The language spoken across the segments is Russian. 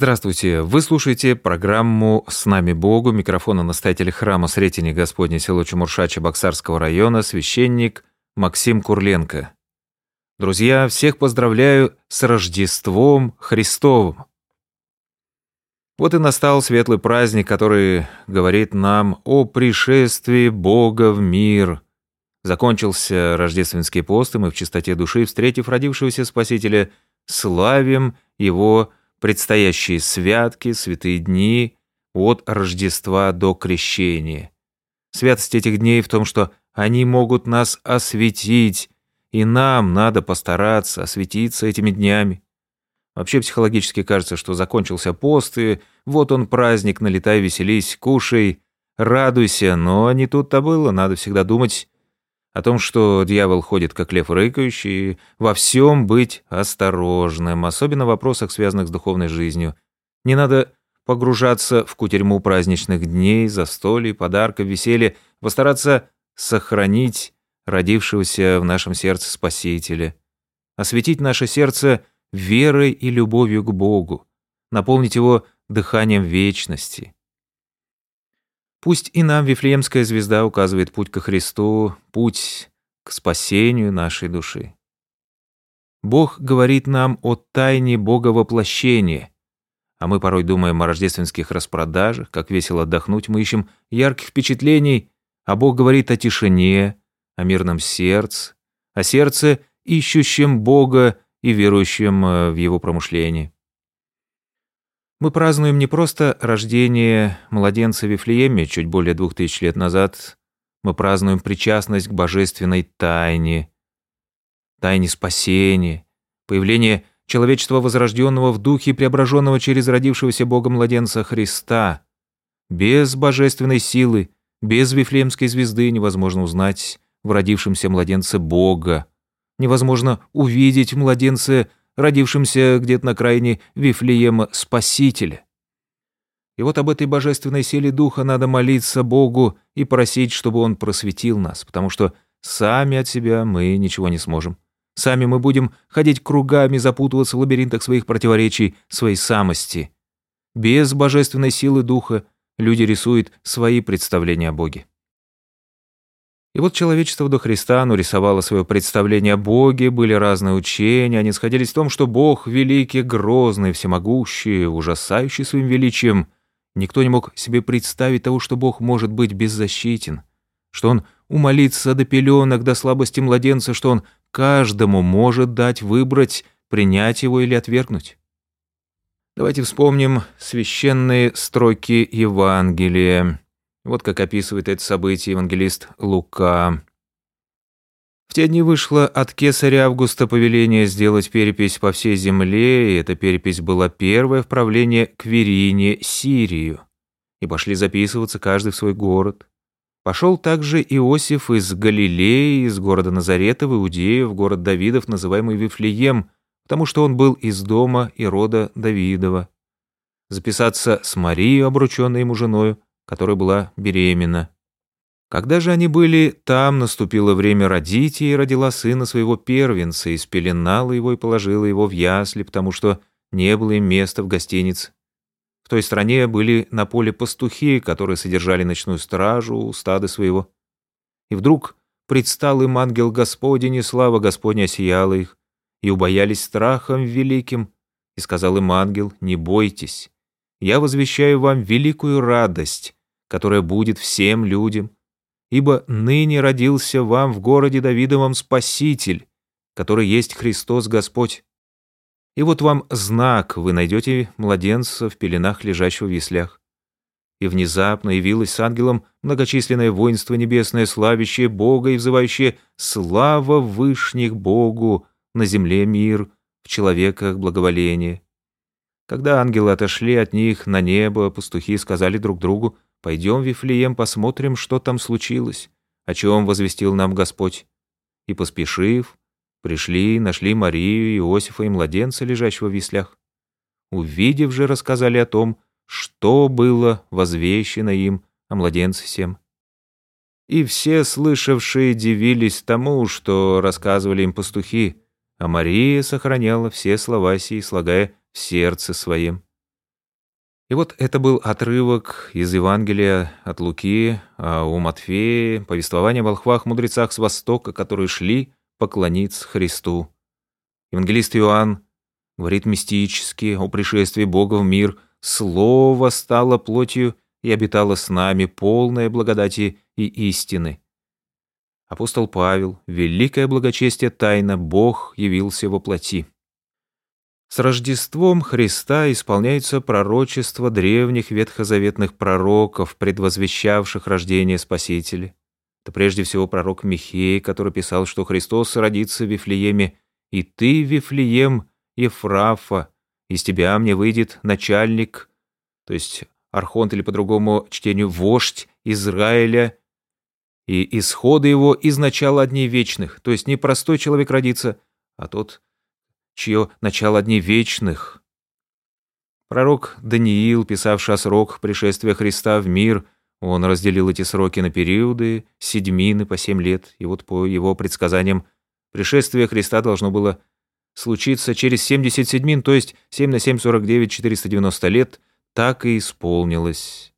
Здравствуйте! Вы слушаете программу «С нами Богу». Микрофона настоятель храма Сретения Господня село Чумуршача Боксарского района, священник Максим Курленко. Друзья, всех поздравляю с Рождеством Христовым! Вот и настал светлый праздник, который говорит нам о пришествии Бога в мир. Закончился рождественский пост, и мы в чистоте души, встретив родившегося Спасителя, славим Его предстоящие святки, святые дни от Рождества до Крещения. Святость этих дней в том, что они могут нас осветить, и нам надо постараться осветиться этими днями. Вообще психологически кажется, что закончился пост, и вот он праздник, налетай, веселись, кушай, радуйся, но не тут-то было, надо всегда думать о том, что дьявол ходит как лев рыкающий, во всем быть осторожным, особенно в вопросах, связанных с духовной жизнью. Не надо погружаться в кутерьму праздничных дней, застолий, подарков, веселья, постараться сохранить родившегося в нашем сердце Спасителя, осветить наше сердце верой и любовью к Богу, наполнить его дыханием вечности. Пусть и нам Вифлеемская звезда указывает путь ко Христу, путь к спасению нашей души. Бог говорит нам о тайне Бога воплощения, а мы порой думаем о рождественских распродажах, как весело отдохнуть, мы ищем ярких впечатлений, а Бог говорит о тишине, о мирном сердце, о сердце, ищущем Бога и верующем э, в Его промышление. Мы празднуем не просто рождение младенца в Вифлееме чуть более двух тысяч лет назад, мы празднуем причастность к божественной тайне, тайне спасения, появление человечества возрожденного в духе, преображенного через родившегося Богом младенца Христа. Без божественной силы, без Вифлеемской звезды невозможно узнать в родившемся младенце Бога. Невозможно увидеть в младенце родившимся где-то на крайне Вифлеема Спасителя. И вот об этой божественной силе Духа надо молиться Богу и просить, чтобы Он просветил нас, потому что сами от себя мы ничего не сможем. Сами мы будем ходить кругами, запутываться в лабиринтах своих противоречий, своей самости. Без божественной силы Духа люди рисуют свои представления о Боге. И вот человечество до Христа оно рисовало свое представление о Боге, были разные учения, они сходились в том, что Бог великий, грозный, всемогущий, ужасающий своим величием. Никто не мог себе представить того, что Бог может быть беззащитен, что Он умолится до пеленок, до слабости младенца, что Он каждому может дать выбрать, принять его или отвергнуть. Давайте вспомним священные строки Евангелия. Вот как описывает это событие евангелист Лука. В те дни вышло от кесаря Августа повеление сделать перепись по всей земле, и эта перепись была первая в правление Кверине, Сирию. И пошли записываться каждый в свой город. Пошел также Иосиф из Галилеи, из города Назарета в Иудею, в город Давидов, называемый Вифлеем, потому что он был из дома и рода Давидова. Записаться с Марией, обрученной ему женою, которая была беременна. Когда же они были там, наступило время родить, и родила сына своего первенца, и его и положила его в ясли, потому что не было им места в гостинице. В той стране были на поле пастухи, которые содержали ночную стражу у стада своего. И вдруг предстал им ангел Господень, и слава Господня осияла их, и убоялись страхом великим, и сказал им ангел, не бойтесь, я возвещаю вам великую радость, которая будет всем людям, ибо ныне родился вам в городе Давидовом Спаситель, который есть Христос Господь. И вот вам знак, вы найдете младенца в пеленах, лежащего в яслях. И внезапно явилось с ангелом многочисленное воинство небесное, славящее Бога и взывающее «Слава Вышних Богу! На земле мир, в человеках благоволение». Когда ангелы отошли от них на небо, пастухи сказали друг другу «Пойдем Вифлеем, посмотрим, что там случилось, о чем возвестил нам Господь». И, поспешив, пришли, нашли Марию, Иосифа и младенца, лежащего в вислях. Увидев же, рассказали о том, что было возвещено им о младенце всем. И все слышавшие дивились тому, что рассказывали им пастухи, а Мария сохраняла все слова сии, слагая в сердце своем. И вот это был отрывок из Евангелия от Луки, а у Матфея повествование о волхвах-мудрецах с Востока, которые шли поклониться Христу. Евангелист Иоанн говорит мистически о пришествии Бога в мир. «Слово стало плотью и обитало с нами, полное благодати и истины». Апостол Павел, великое благочестие тайна, Бог явился во плоти. С Рождеством Христа исполняются пророчества древних ветхозаветных пророков, предвозвещавших рождение Спасителя. Это прежде всего пророк Михей, который писал, что Христос родится в Вифлееме, «И ты, Вифлеем, Ефрафа, из тебя мне выйдет начальник», то есть архонт или по-другому чтению «вождь Израиля», и исходы его из начала дней вечных, то есть не простой человек родится, а тот, чье начало дней вечных. Пророк Даниил, писавший о сроках пришествия Христа в мир, он разделил эти сроки на периоды, седьмины по семь лет, и вот по его предсказаниям пришествие Христа должно было случиться через 70 седьмин, то есть 7 на 7, 49, 490 лет, так и исполнилось.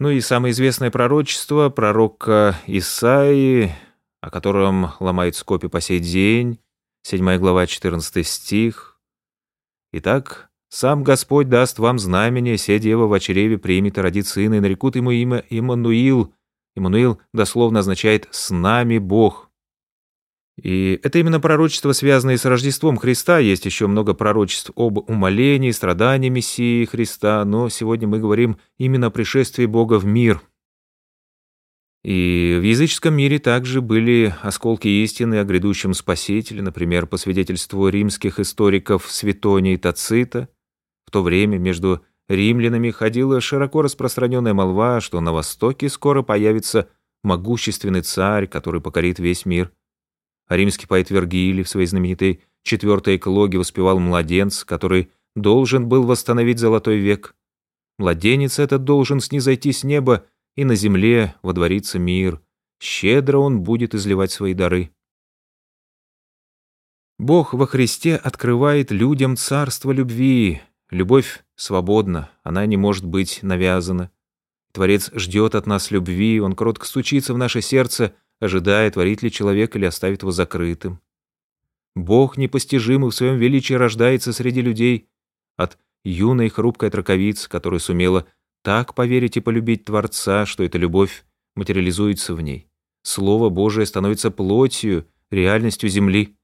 Ну и самое известное пророчество пророка Исаии, о котором ломает скопи по сей день, 7 глава, 14 стих. «Итак, сам Господь даст вам знамение, се дева в чреве примет и родит сына, и нарекут ему имя Иммануил». Иммануил дословно означает «с нами Бог». И это именно пророчество, связанное с Рождеством Христа. Есть еще много пророчеств об умолении, страдании Мессии Христа, но сегодня мы говорим именно о пришествии Бога в мир – и в языческом мире также были осколки истины о грядущем Спасителе, например, по свидетельству римских историков Светония и Тацита. В то время между римлянами ходила широко распространенная молва, что на Востоке скоро появится могущественный царь, который покорит весь мир. А римский поэт Вергилий в своей знаменитой четвертой эклоге воспевал младенца, который должен был восстановить золотой век. Младенец этот должен снизойти с неба и на земле водворится мир, щедро он будет изливать свои дары. Бог во Христе открывает людям царство любви. Любовь свободна, она не может быть навязана. Творец ждет от нас любви, он кротко стучится в наше сердце, ожидая, творит ли человек или оставит его закрытым. Бог непостижимый в своем величии рождается среди людей от юной хрупкой траковицы, которая сумела так поверить и полюбить Творца, что эта любовь материализуется в ней. Слово Божие становится плотью, реальностью земли.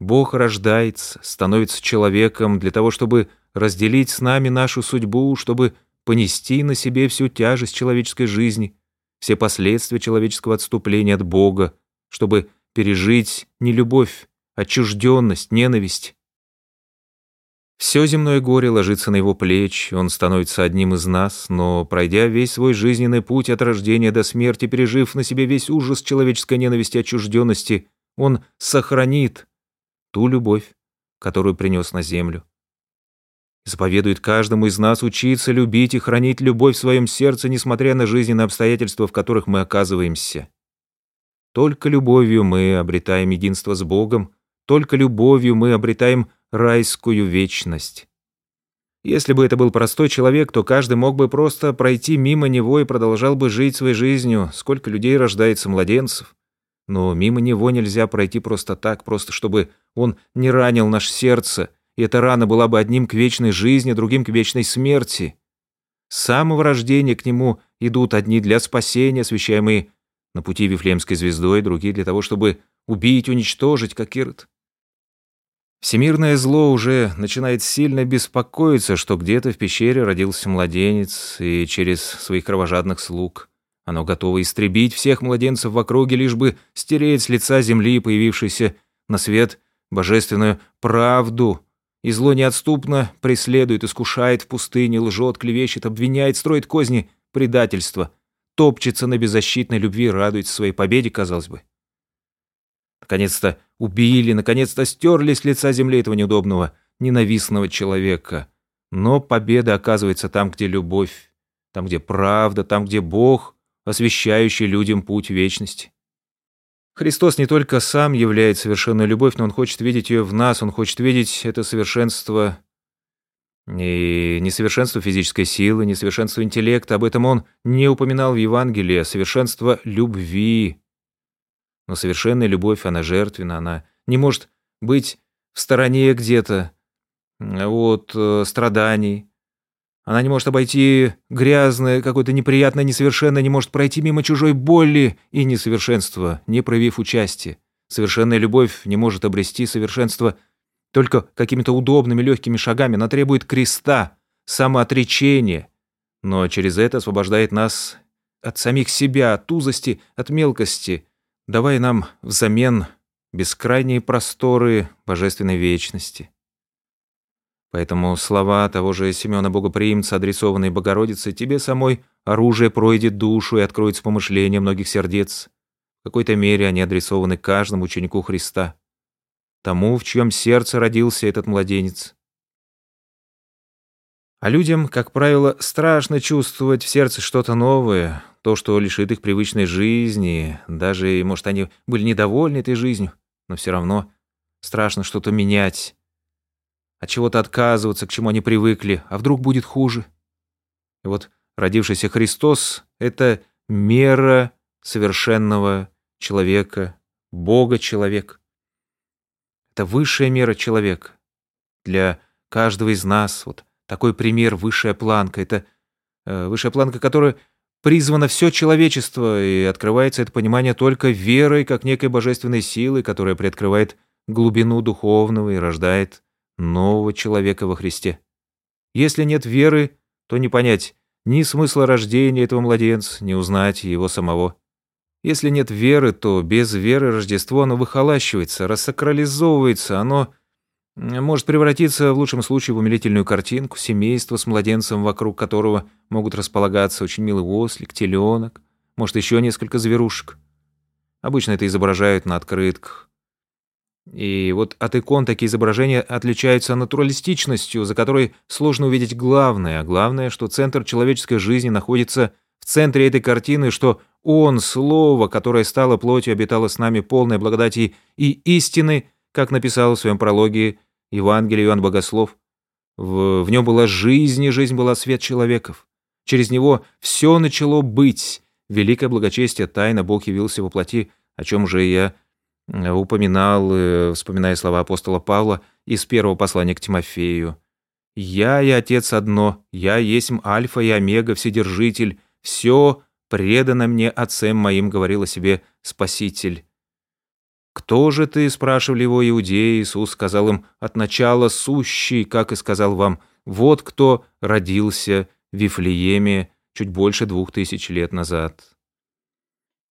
Бог рождается, становится человеком для того, чтобы разделить с нами нашу судьбу, чтобы понести на себе всю тяжесть человеческой жизни, все последствия человеческого отступления от Бога, чтобы пережить не любовь, отчужденность, ненависть, все земное горе ложится на его плечи, он становится одним из нас, но, пройдя весь свой жизненный путь от рождения до смерти, пережив на себе весь ужас человеческой ненависти и отчужденности, он сохранит ту любовь, которую принес на землю. Заповедует каждому из нас учиться любить и хранить любовь в своем сердце, несмотря на жизненные обстоятельства, в которых мы оказываемся. Только любовью мы обретаем единство с Богом, только любовью мы обретаем райскую вечность. Если бы это был простой человек, то каждый мог бы просто пройти мимо него и продолжал бы жить своей жизнью. Сколько людей рождается младенцев. Но мимо него нельзя пройти просто так, просто чтобы он не ранил наше сердце, и эта рана была бы одним к вечной жизни, другим к вечной смерти. С самого рождения к нему идут одни для спасения, освящаемые на пути Вифлеемской звездой, другие для того, чтобы убить, уничтожить, как Ирод. Всемирное зло уже начинает сильно беспокоиться, что где-то в пещере родился младенец, и через своих кровожадных слуг оно готово истребить всех младенцев в округе, лишь бы стереть с лица земли появившейся на свет божественную правду. И зло неотступно преследует, искушает в пустыне, лжет, клевещет, обвиняет, строит козни предательства, топчется на беззащитной любви, радуется своей победе, казалось бы. Наконец-то убили, наконец-то стерли с лица земли этого неудобного, ненавистного человека. Но победа оказывается там, где любовь, там, где правда, там, где Бог, освещающий людям путь вечности. Христос не только сам являет совершенную любовь, но Он хочет видеть ее в нас, Он хочет видеть это совершенство И несовершенство физической силы, несовершенство интеллекта, об этом он не упоминал в Евангелии, а совершенство любви. Но совершенная любовь, она жертвенна, она не может быть в стороне где-то от э, страданий. Она не может обойти грязное, какое-то неприятное, несовершенное, не может пройти мимо чужой боли и несовершенства, не проявив участия. Совершенная любовь не может обрести совершенство только какими-то удобными легкими шагами. Она требует креста, самоотречения, но через это освобождает нас от самих себя, от узости, от мелкости, давая нам взамен бескрайние просторы божественной вечности. Поэтому слова того же Семена Богоприимца, адресованные Богородице, тебе самой оружие пройдет душу и откроется помышления многих сердец. В какой-то мере они адресованы каждому ученику Христа, тому, в чьем сердце родился этот младенец. А людям, как правило, страшно чувствовать в сердце что-то новое, то, что лишит их привычной жизни, даже, может, они были недовольны этой жизнью, но все равно страшно что-то менять, от чего-то отказываться, к чему они привыкли, а вдруг будет хуже. И вот родившийся Христос — это мера совершенного человека, Бога-человек. Это высшая мера человека. Для каждого из нас вот такой пример, высшая планка. Это э, высшая планка, которая призвана все человечество, и открывается это понимание только верой, как некой божественной силы, которая приоткрывает глубину духовного и рождает нового человека во Христе. Если нет веры, то не понять ни смысла рождения этого младенца, ни узнать его самого. Если нет веры, то без веры Рождество оно выхолащивается, рассакрализовывается, оно может превратиться в лучшем случае в умилительную картинку, семейство с младенцем, вокруг которого могут располагаться очень милый ослик, теленок, может еще несколько зверушек. Обычно это изображают на открытках. И вот от икон такие изображения отличаются натуралистичностью, за которой сложно увидеть главное, а главное, что центр человеческой жизни находится в центре этой картины, что Он, Слово, которое стало плотью, обитало с нами полной благодати и истины, как написал в своем прологе Евангелие Иоанн Богослов. В, в нем была жизнь, и жизнь была свет человеков. Через него все начало быть. Великое благочестие, тайна Бог явился во плоти, о чем уже я Э, упоминал, э, вспоминая слова апостола Павла из первого послания к Тимофею. «Я и Отец одно, я есть Альфа и Омега, Вседержитель, все предано мне Отцем моим», — говорил о себе Спаситель. «Кто же ты?» — спрашивали его иудеи. Иисус сказал им, «От начала сущий, как и сказал вам, вот кто родился в Вифлееме чуть больше двух тысяч лет назад».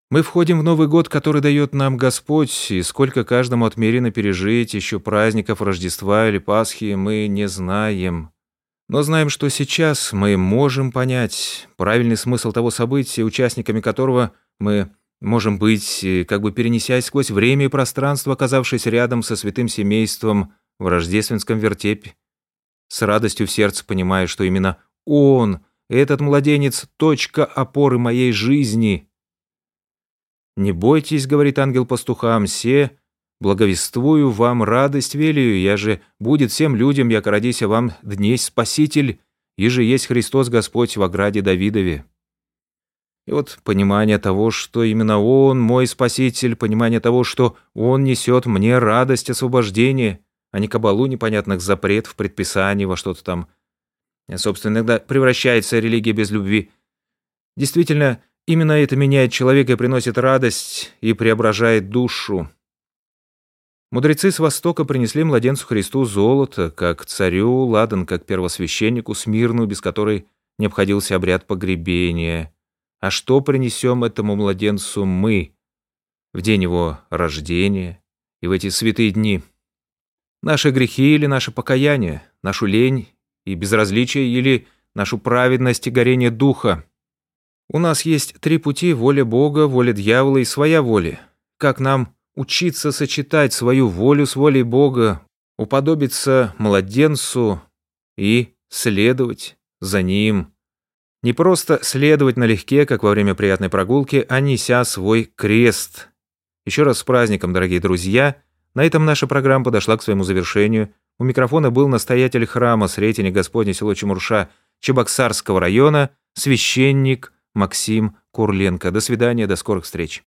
Мы входим в Новый год, который дает нам Господь, и сколько каждому отмерено пережить еще праздников Рождества или Пасхи, мы не знаем. Но знаем, что сейчас мы можем понять правильный смысл того события, участниками которого мы можем быть, как бы перенесясь сквозь время и пространство, оказавшись рядом со святым семейством в рождественском вертепе. С радостью в сердце понимая, что именно он, этот младенец, точка опоры моей жизни — «Не бойтесь, — говорит ангел пастухам, — все, благовествую вам радость велию, я же будет всем людям, як родися вам дней Спаситель, и же есть Христос Господь в ограде Давидове». И вот понимание того, что именно Он мой Спаситель, понимание того, что Он несет мне радость освобождения, а не кабалу непонятных запретов, предписаний во что-то там. Собственно, иногда превращается религия без любви. Действительно, Именно это меняет человека и приносит радость и преображает душу. Мудрецы с Востока принесли младенцу Христу золото, как царю, ладан, как первосвященнику, смирну, без которой не обходился обряд погребения. А что принесем этому младенцу мы в день его рождения и в эти святые дни? Наши грехи или наше покаяние, нашу лень и безразличие или нашу праведность и горение духа? У нас есть три пути – воля Бога, воля дьявола и своя воля. Как нам учиться сочетать свою волю с волей Бога, уподобиться младенцу и следовать за ним. Не просто следовать налегке, как во время приятной прогулки, а неся свой крест. Еще раз с праздником, дорогие друзья. На этом наша программа подошла к своему завершению. У микрофона был настоятель храма Сретения Господня село Чемурша Чебоксарского района, священник Максим Курленко. До свидания, до скорых встреч.